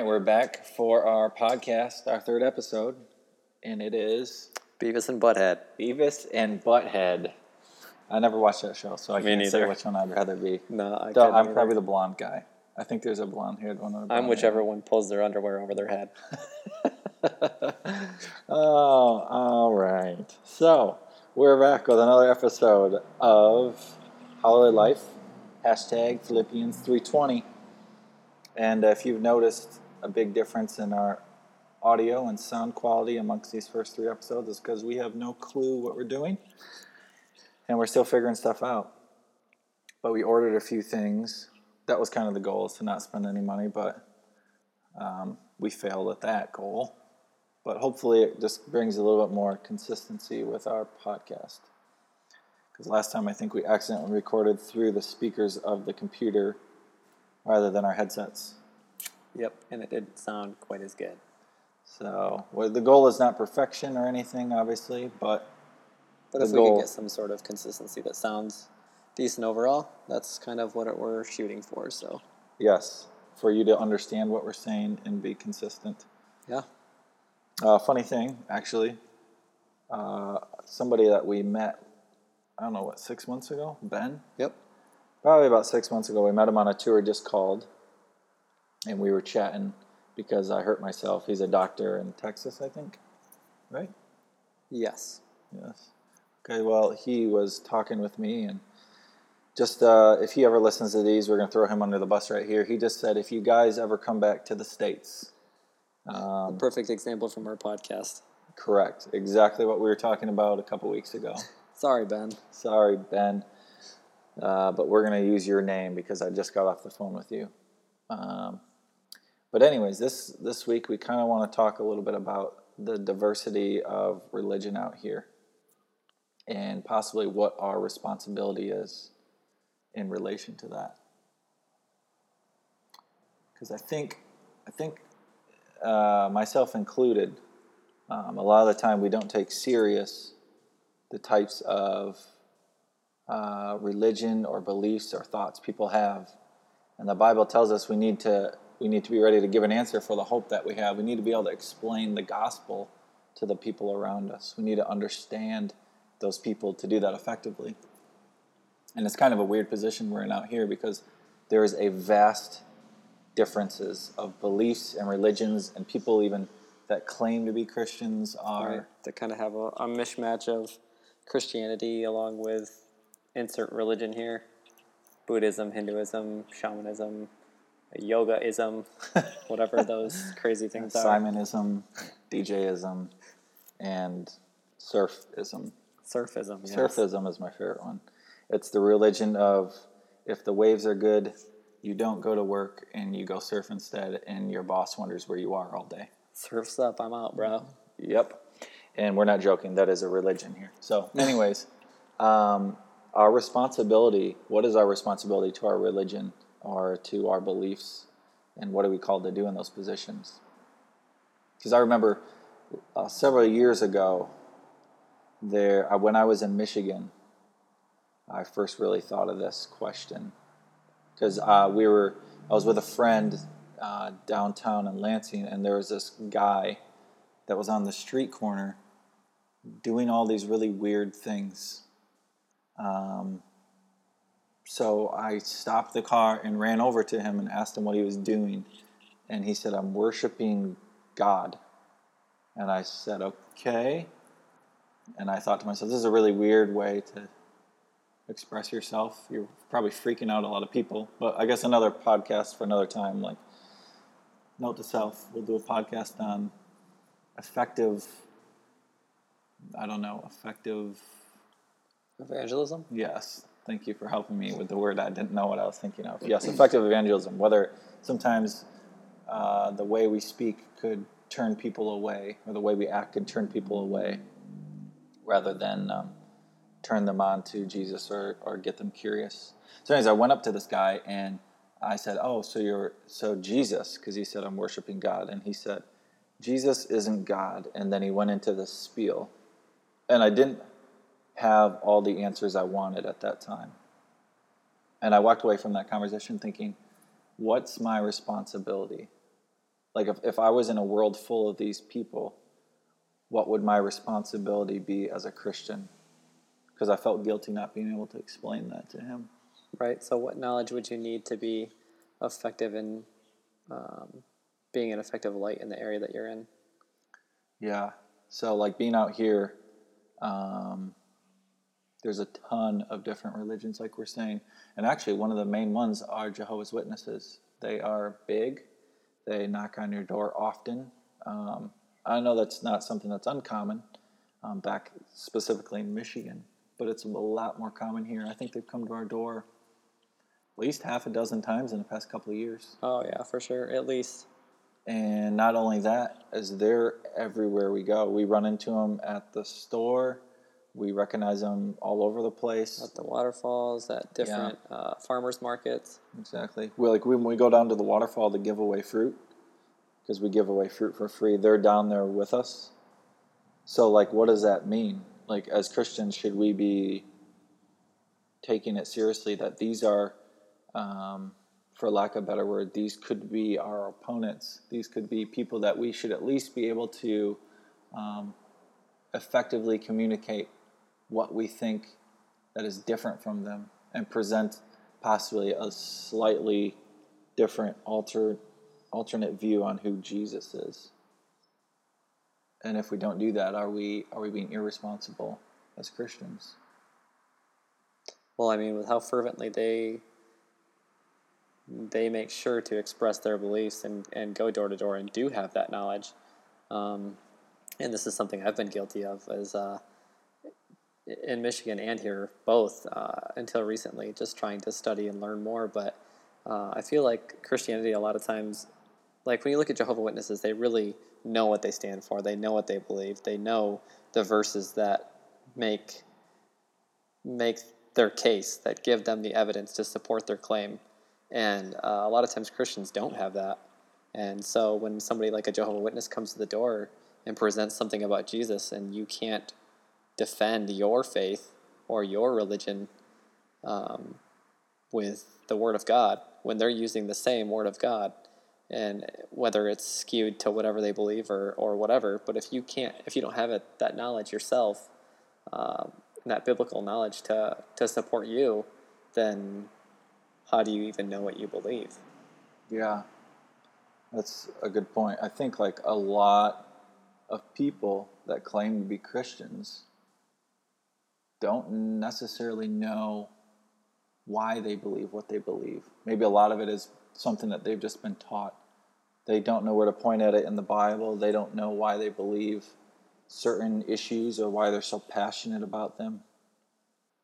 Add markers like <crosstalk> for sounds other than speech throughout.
right, we're back for our podcast, our third episode, and it is Beavis and Butthead. Beavis and Butthead. I never watched that show, so I Me can't say which one I'd rather be. No, I Though I'm either. probably the blonde guy. I think there's a blonde-haired one. a I'm whichever one pulls their underwear over their head. <laughs> oh, all right. So we're back with another episode of Holiday Life. Hashtag Philippians 320. And if you've noticed a big difference in our audio and sound quality amongst these first three episodes, is because we have no clue what we're doing, and we're still figuring stuff out. But we ordered a few things. That was kind of the goal, is to not spend any money, but um, we failed at that goal. But hopefully, it just brings a little bit more consistency with our podcast. Because last time I think we accidentally recorded through the speakers of the computer rather than our headsets. Yep, and it didn't sound quite as good. So well, the goal is not perfection or anything, obviously, but But if we goal- could get some sort of consistency that sounds decent overall, that's kind of what it, we're shooting for. So, yes, for you to understand what we're saying and be consistent. yeah. Uh, funny thing, actually, uh, somebody that we met, I don't know what, six months ago, Ben. Yep. Probably about six months ago, we met him on a tour just called, and we were chatting because I hurt myself. He's a doctor in Texas, I think, right? Yes. Yes. Okay, well, he was talking with me, and just uh, if he ever listens to these, we're going to throw him under the bus right here. He just said, if you guys ever come back to the States, A perfect example from our podcast. correct, exactly what we were talking about a couple weeks ago. <laughs> Sorry, Ben. Sorry, Ben, uh, but we're going to use your name because I just got off the phone with you. Um, but anyways, this this week we kind of want to talk a little bit about the diversity of religion out here, and possibly what our responsibility is in relation to that. Because I think, I think, uh, myself included, um, a lot of the time we don't take serious the types of uh, religion or beliefs or thoughts people have. And the Bible tells us we need to we need to be ready to give an answer for the hope that we have. We need to be able to explain the gospel to the people around us. We need to understand those people to do that effectively. And it's kind of a weird position we're in out here because there is a vast differences of beliefs and religions and people even that claim to be Christians are Right. To kind of have a, a mishmatch of Christianity along with insert religion here Buddhism, Hinduism, shamanism, yogaism, <laughs> whatever those crazy things are. Simonism, DJism, and surfism. Surfism. Yes. Surfism is my favorite one. It's the religion of if the waves are good, you don't go to work and you go surf instead, and your boss wonders where you are all day. Surf's up, I'm out, bro. Yep. And we're not joking, that is a religion here. So, anyways, <laughs> um, our responsibility what is our responsibility to our religion or to our beliefs, and what are we called to do in those positions? Because I remember uh, several years ago, there uh, when I was in Michigan, I first really thought of this question because uh, we were I was with a friend uh, downtown in Lansing, and there was this guy that was on the street corner doing all these really weird things. Um, so I stopped the car and ran over to him and asked him what he was doing, and he said, "I'm worshiping God." And I said, "Okay." And I thought to myself, "This is a really weird way to express yourself. You're probably freaking out a lot of people." But I guess another podcast for another time. Like, note to self: we'll do a podcast on effective. I don't know, effective. Evangelism? Yes. Thank you for helping me with the word. I didn't know what I was thinking of. Yes, effective evangelism. Whether sometimes uh, the way we speak could turn people away, or the way we act could turn people away, rather than um, turn them on to Jesus or, or get them curious. So, anyways, I went up to this guy and I said, "Oh, so you're so Jesus?" Because he said, "I'm worshiping God," and he said, "Jesus isn't God." And then he went into this spiel, and I didn't have all the answers I wanted at that time. And I walked away from that conversation thinking, what's my responsibility? Like if, if I was in a world full of these people, what would my responsibility be as a Christian? Because I felt guilty not being able to explain that to him. Right. So, what knowledge would you need to be effective in um, being an effective light in the area that you're in? Yeah. So, like being out here, um, there's a ton of different religions, like we're saying. And actually, one of the main ones are Jehovah's Witnesses. They are big, they knock on your door often. Um, I know that's not something that's uncommon um, back specifically in Michigan, but it's a lot more common here. I think they've come to our door at least half a dozen times in the past couple of years. Oh, yeah, for sure. At least. And not only that, as they're everywhere we go, we run into them at the store. We recognize them all over the place. At the waterfalls, at different yeah. uh, farmers markets. Exactly. We like when we go down to the waterfall to give away fruit, because we give away fruit for free. They're down there with us. So, like, what does that mean? Like, as Christians, should we be taking it seriously that these are um, for lack of a better word, these could be our opponents. These could be people that we should at least be able to um, effectively communicate what we think that is different from them and present possibly a slightly different alter, alternate view on who Jesus is. And if we don't do that, are we are we being irresponsible as Christians? Well, I mean, with how fervently they they make sure to express their beliefs and, and go door to door and do have that knowledge. Um, and this is something I've been guilty of as uh, in Michigan and here both uh, until recently, just trying to study and learn more. But uh, I feel like Christianity a lot of times, like when you look at Jehovah Witnesses, they really know what they stand for. They know what they believe. They know the verses that make make their case, that give them the evidence to support their claim. And uh, a lot of times Christians don't have that. And so when somebody like a Jehovah Witness comes to the door and presents something about Jesus and you can't defend your faith or your religion um, with the Word of God, when they're using the same Word of God, and whether it's skewed to whatever they believe or, or whatever, but if you can't, if you don't have it, that knowledge yourself, um, that biblical knowledge to, to support you, then how do you even know what you believe? Yeah, that's a good point. I think like a lot of people that claim to be Christians don't necessarily know why they believe what they believe. Maybe a lot of it is something that they've just been taught. They don't know where to point at it in the Bible. They don't know why they believe certain issues or why they're so passionate about them.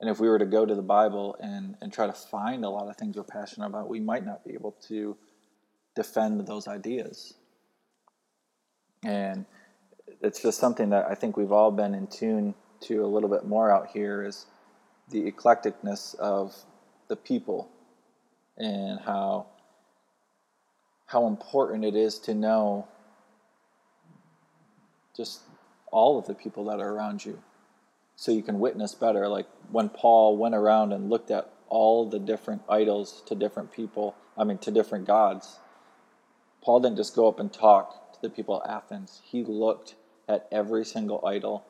And if we were to go to the Bible and, and try to find a lot of things we're passionate about, we might not be able to defend those ideas. And it's just something that I think we've all been in tune to a little bit more out here is the eclecticness of the people and how how important it is to know just all of the people that are around you so you can witness better. Like when Paul went around and looked at all the different idols to different people, I mean, to different gods, Paul didn't just go up and talk to the people at Athens. He looked at every single idol.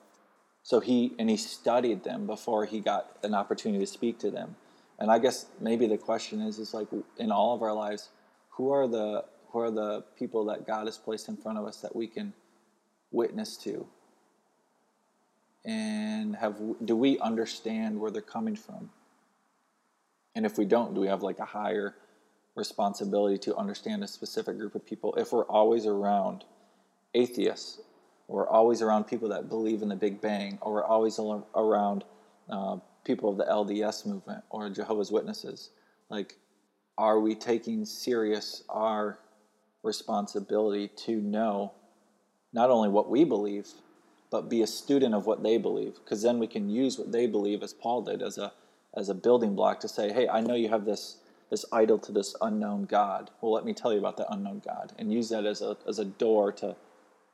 So he, and he studied them before he got an opportunity to speak to them. And I guess maybe the question is, is like in all of our lives, who are the, who are the people that God has placed in front of us that we can witness to? and have do we understand where they're coming from and if we don't do we have like a higher responsibility to understand a specific group of people if we're always around atheists or always around people that believe in the big bang or we're always around uh, people of the lds movement or jehovah's witnesses. Like are we taking serious our responsibility to know not only what we believe but be a student of what they believe? Because then we can use what they believe as paul did as a as a building block to say hey i know you have this this idol to this unknown god. Well let me tell you about that unknown god and use that as a as a door to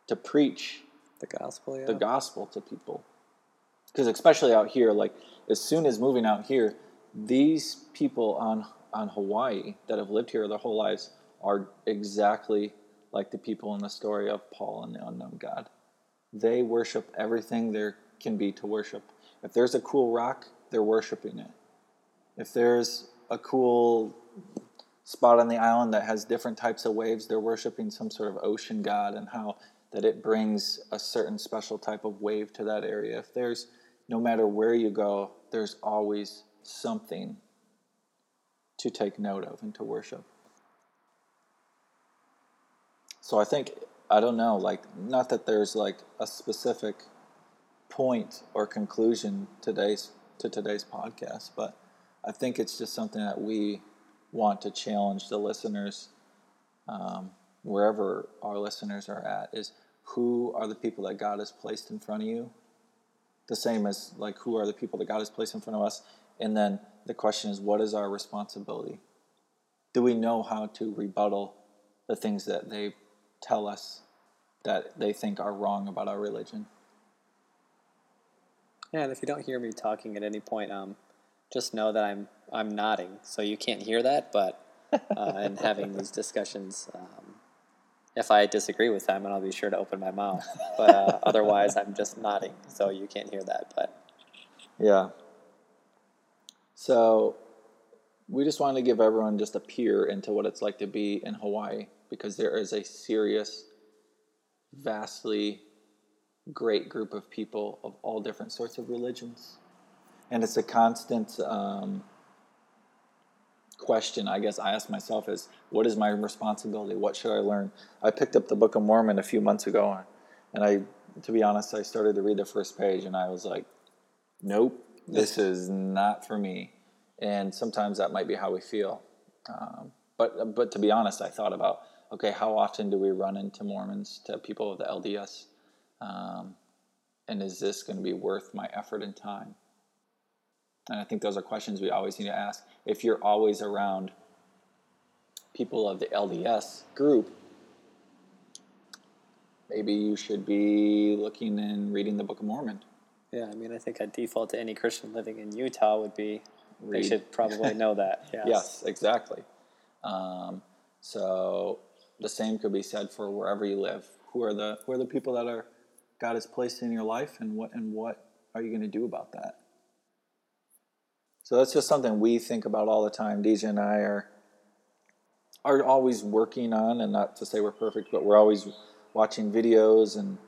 to preach the gospel yeah. the gospel to people because especially out here like as soon as moving out here these people on on hawaii that have lived here their whole lives are exactly like the people in the story of Paul and the unknown God. They worship everything there can be to worship. If there's a cool rock, they're worshiping it. If there's a cool spot on the island that has different types of waves, they're worshiping some sort of ocean god and how that it brings a certain special type of wave to that area. If there's no matter where you go, there's always something to take note of and to worship. So I think I don't know, like not that there's like a specific point or conclusion today's to today's podcast, but I think it's just something that we want to challenge the listeners, um, wherever our listeners are at, is who are the people that God has placed in front of you? The same as like who are the people that God has placed in front of us? And then the question is, what is our responsibility? Do we know how to rebuttal the things that they tell us that they think are wrong about our religion? Yeah, and if you don't hear me talking at any point, um, just know that I'm I'm nodding, so you can't hear that. But uh, and having these discussions, um, if I disagree with them, and I'll be sure to open my mouth. But uh, <laughs> otherwise, I'm just nodding, so you can't hear that. But yeah. So we just wanted to give everyone just a peer into what it's like to be in Hawaii because there is a serious, vastly great group of people of all different sorts of religions. And it's a constant um, question, I guess, I ask myself is what is my responsibility? What should I learn? I picked up the Book of Mormon a few months ago, and I, to be honest, I started to read the first page and I was like, nope, this is not for me. And sometimes that might be how we feel. Um, but, but to be honest, I thought about, okay, how often do we run into Mormons, to people of the LDS? Um, and is this going to be worth my effort and time? And I think those are questions we always need to ask. If you're always around people of the LDS group, maybe you should be looking and reading the Book of Mormon. Yeah, I mean, I think a default to any Christian living in Utah would be Read. they should probably know that. <laughs> Yes, yes exactly. Um, so the same could be said for wherever you live. Who are the who are the people that are God has placed in your life, and what and what are you going to do about that? So that's just something we think about all the time. DJ and I are are always working on, and not to say we're perfect, but we're always watching videos and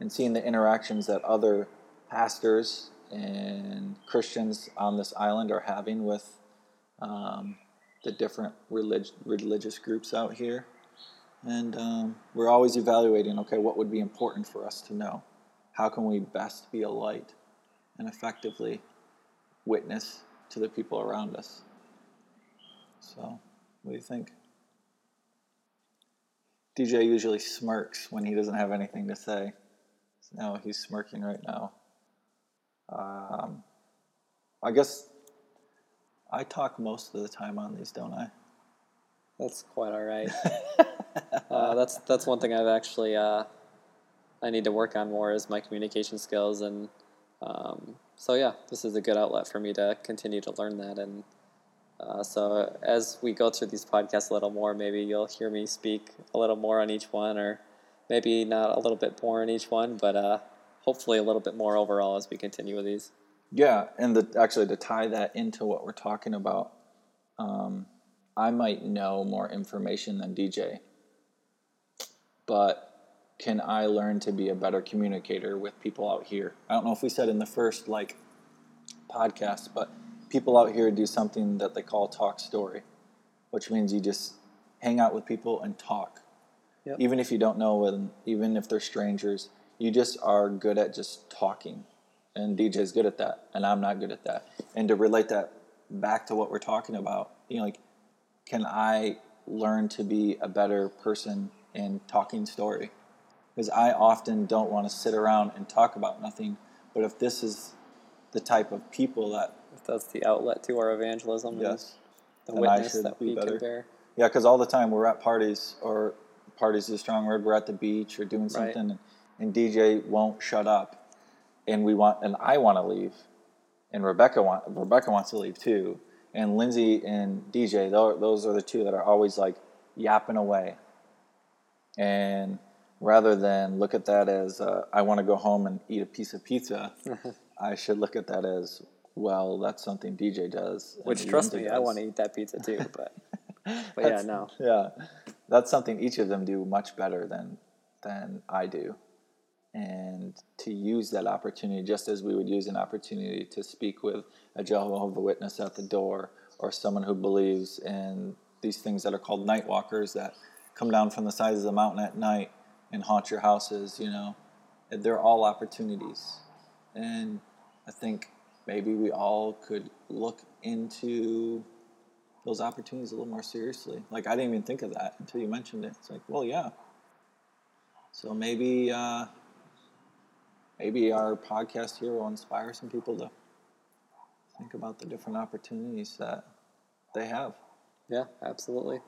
and seeing the interactions that other pastors and Christians on this island are having with um, the different relig- religious groups out here. And um, we're always evaluating okay, what would be important for us to know? How can we best be a light and effectively witness to the people around us? So, what do you think? DJ usually smirks when he doesn't have anything to say. So now he's smirking right now. Um, I guess I talk most of the time on these, don't I? That's quite all right. <laughs> uh, that's that's one thing I've actually uh, I need to work on more is my communication skills, and um, so yeah, this is a good outlet for me to continue to learn that. And uh, so as we go through these podcasts a little more, maybe you'll hear me speak a little more on each one, or maybe not a little bit more on each one, but uh, hopefully a little bit more overall as we continue with these. Yeah, and the, actually to tie that into what we're talking about. Um, I might know more information than DJ, but can I learn to be a better communicator with people out here? I don't know if we said in the first like podcast, but people out here do something that they call talk story, which means you just hang out with people and talk. Yep. Even if you don't know them, even if they're strangers, you just are good at just talking. And DJ's good at that, and I'm not good at that. And to relate that back to what we're talking about, you know, like can I learn to be a better person in talking story? Because I often don't want to sit around and talk about nothing. But if this is the type of people that if that's the outlet to our evangelism, yes, the witness that we better. can bear. Yeah, because all the time we're at parties, or parties is a strong word. We're at the beach or doing something, right. and, and DJ won't shut up, and we want, and I want to leave, and Rebecca want Rebecca wants to leave too, and Lindsay and DJ, those are the two that are always like yapping away. And rather than look at that as uh, I want to go home and eat a piece of pizza, I should look at that as well. That's something DJ does. Which, trust me, I want to eat that pizza too. <laughs> But, <laughs> but yeah, no. Yeah, that's something each of them do much better than than I do, and to use that opportunity just as we would use an opportunity to speak with a Jehovah Witness at the door or someone who believes in these things that are called night walkers that come down from the sides of the mountain at night and haunt your houses. You know, they're all opportunities, and I think maybe we all could look into those opportunities a little more seriously. Like I didn't even think of that until you mentioned it. It's like, well, yeah. So maybe, uh, maybe our podcast here will inspire some people to think about the different opportunities that they have. Yeah, absolutely.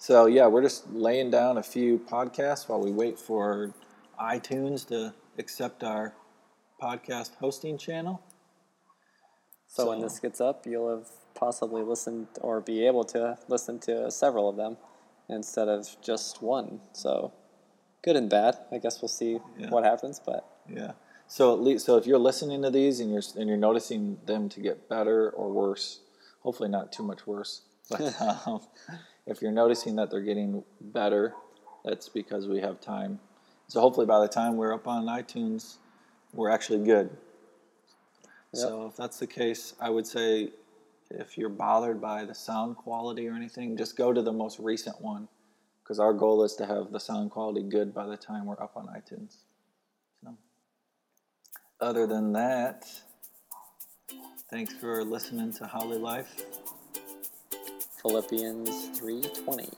So yeah, we're just laying down a few podcasts while we wait for iTunes to accept our podcast hosting channel. So, when this gets up, you'll have possibly listened or be able to listen to several of them instead of just one. So good and bad. I guess we'll see Yeah. what happens. But Yeah. So at least, so if you're listening to these and you're and you're noticing them to get better or worse, hopefully not too much worse, but <laughs> um, if you're noticing that they're getting better, that's because we have time. So hopefully by the time we're up on iTunes, we're actually good. So if that's the case, I would say if you're bothered by the sound quality or anything, just go to the most recent one because our goal is to have the sound quality good by the time we're up on iTunes. So, other than that, thanks for listening to Holly Life. Philippians 3:20.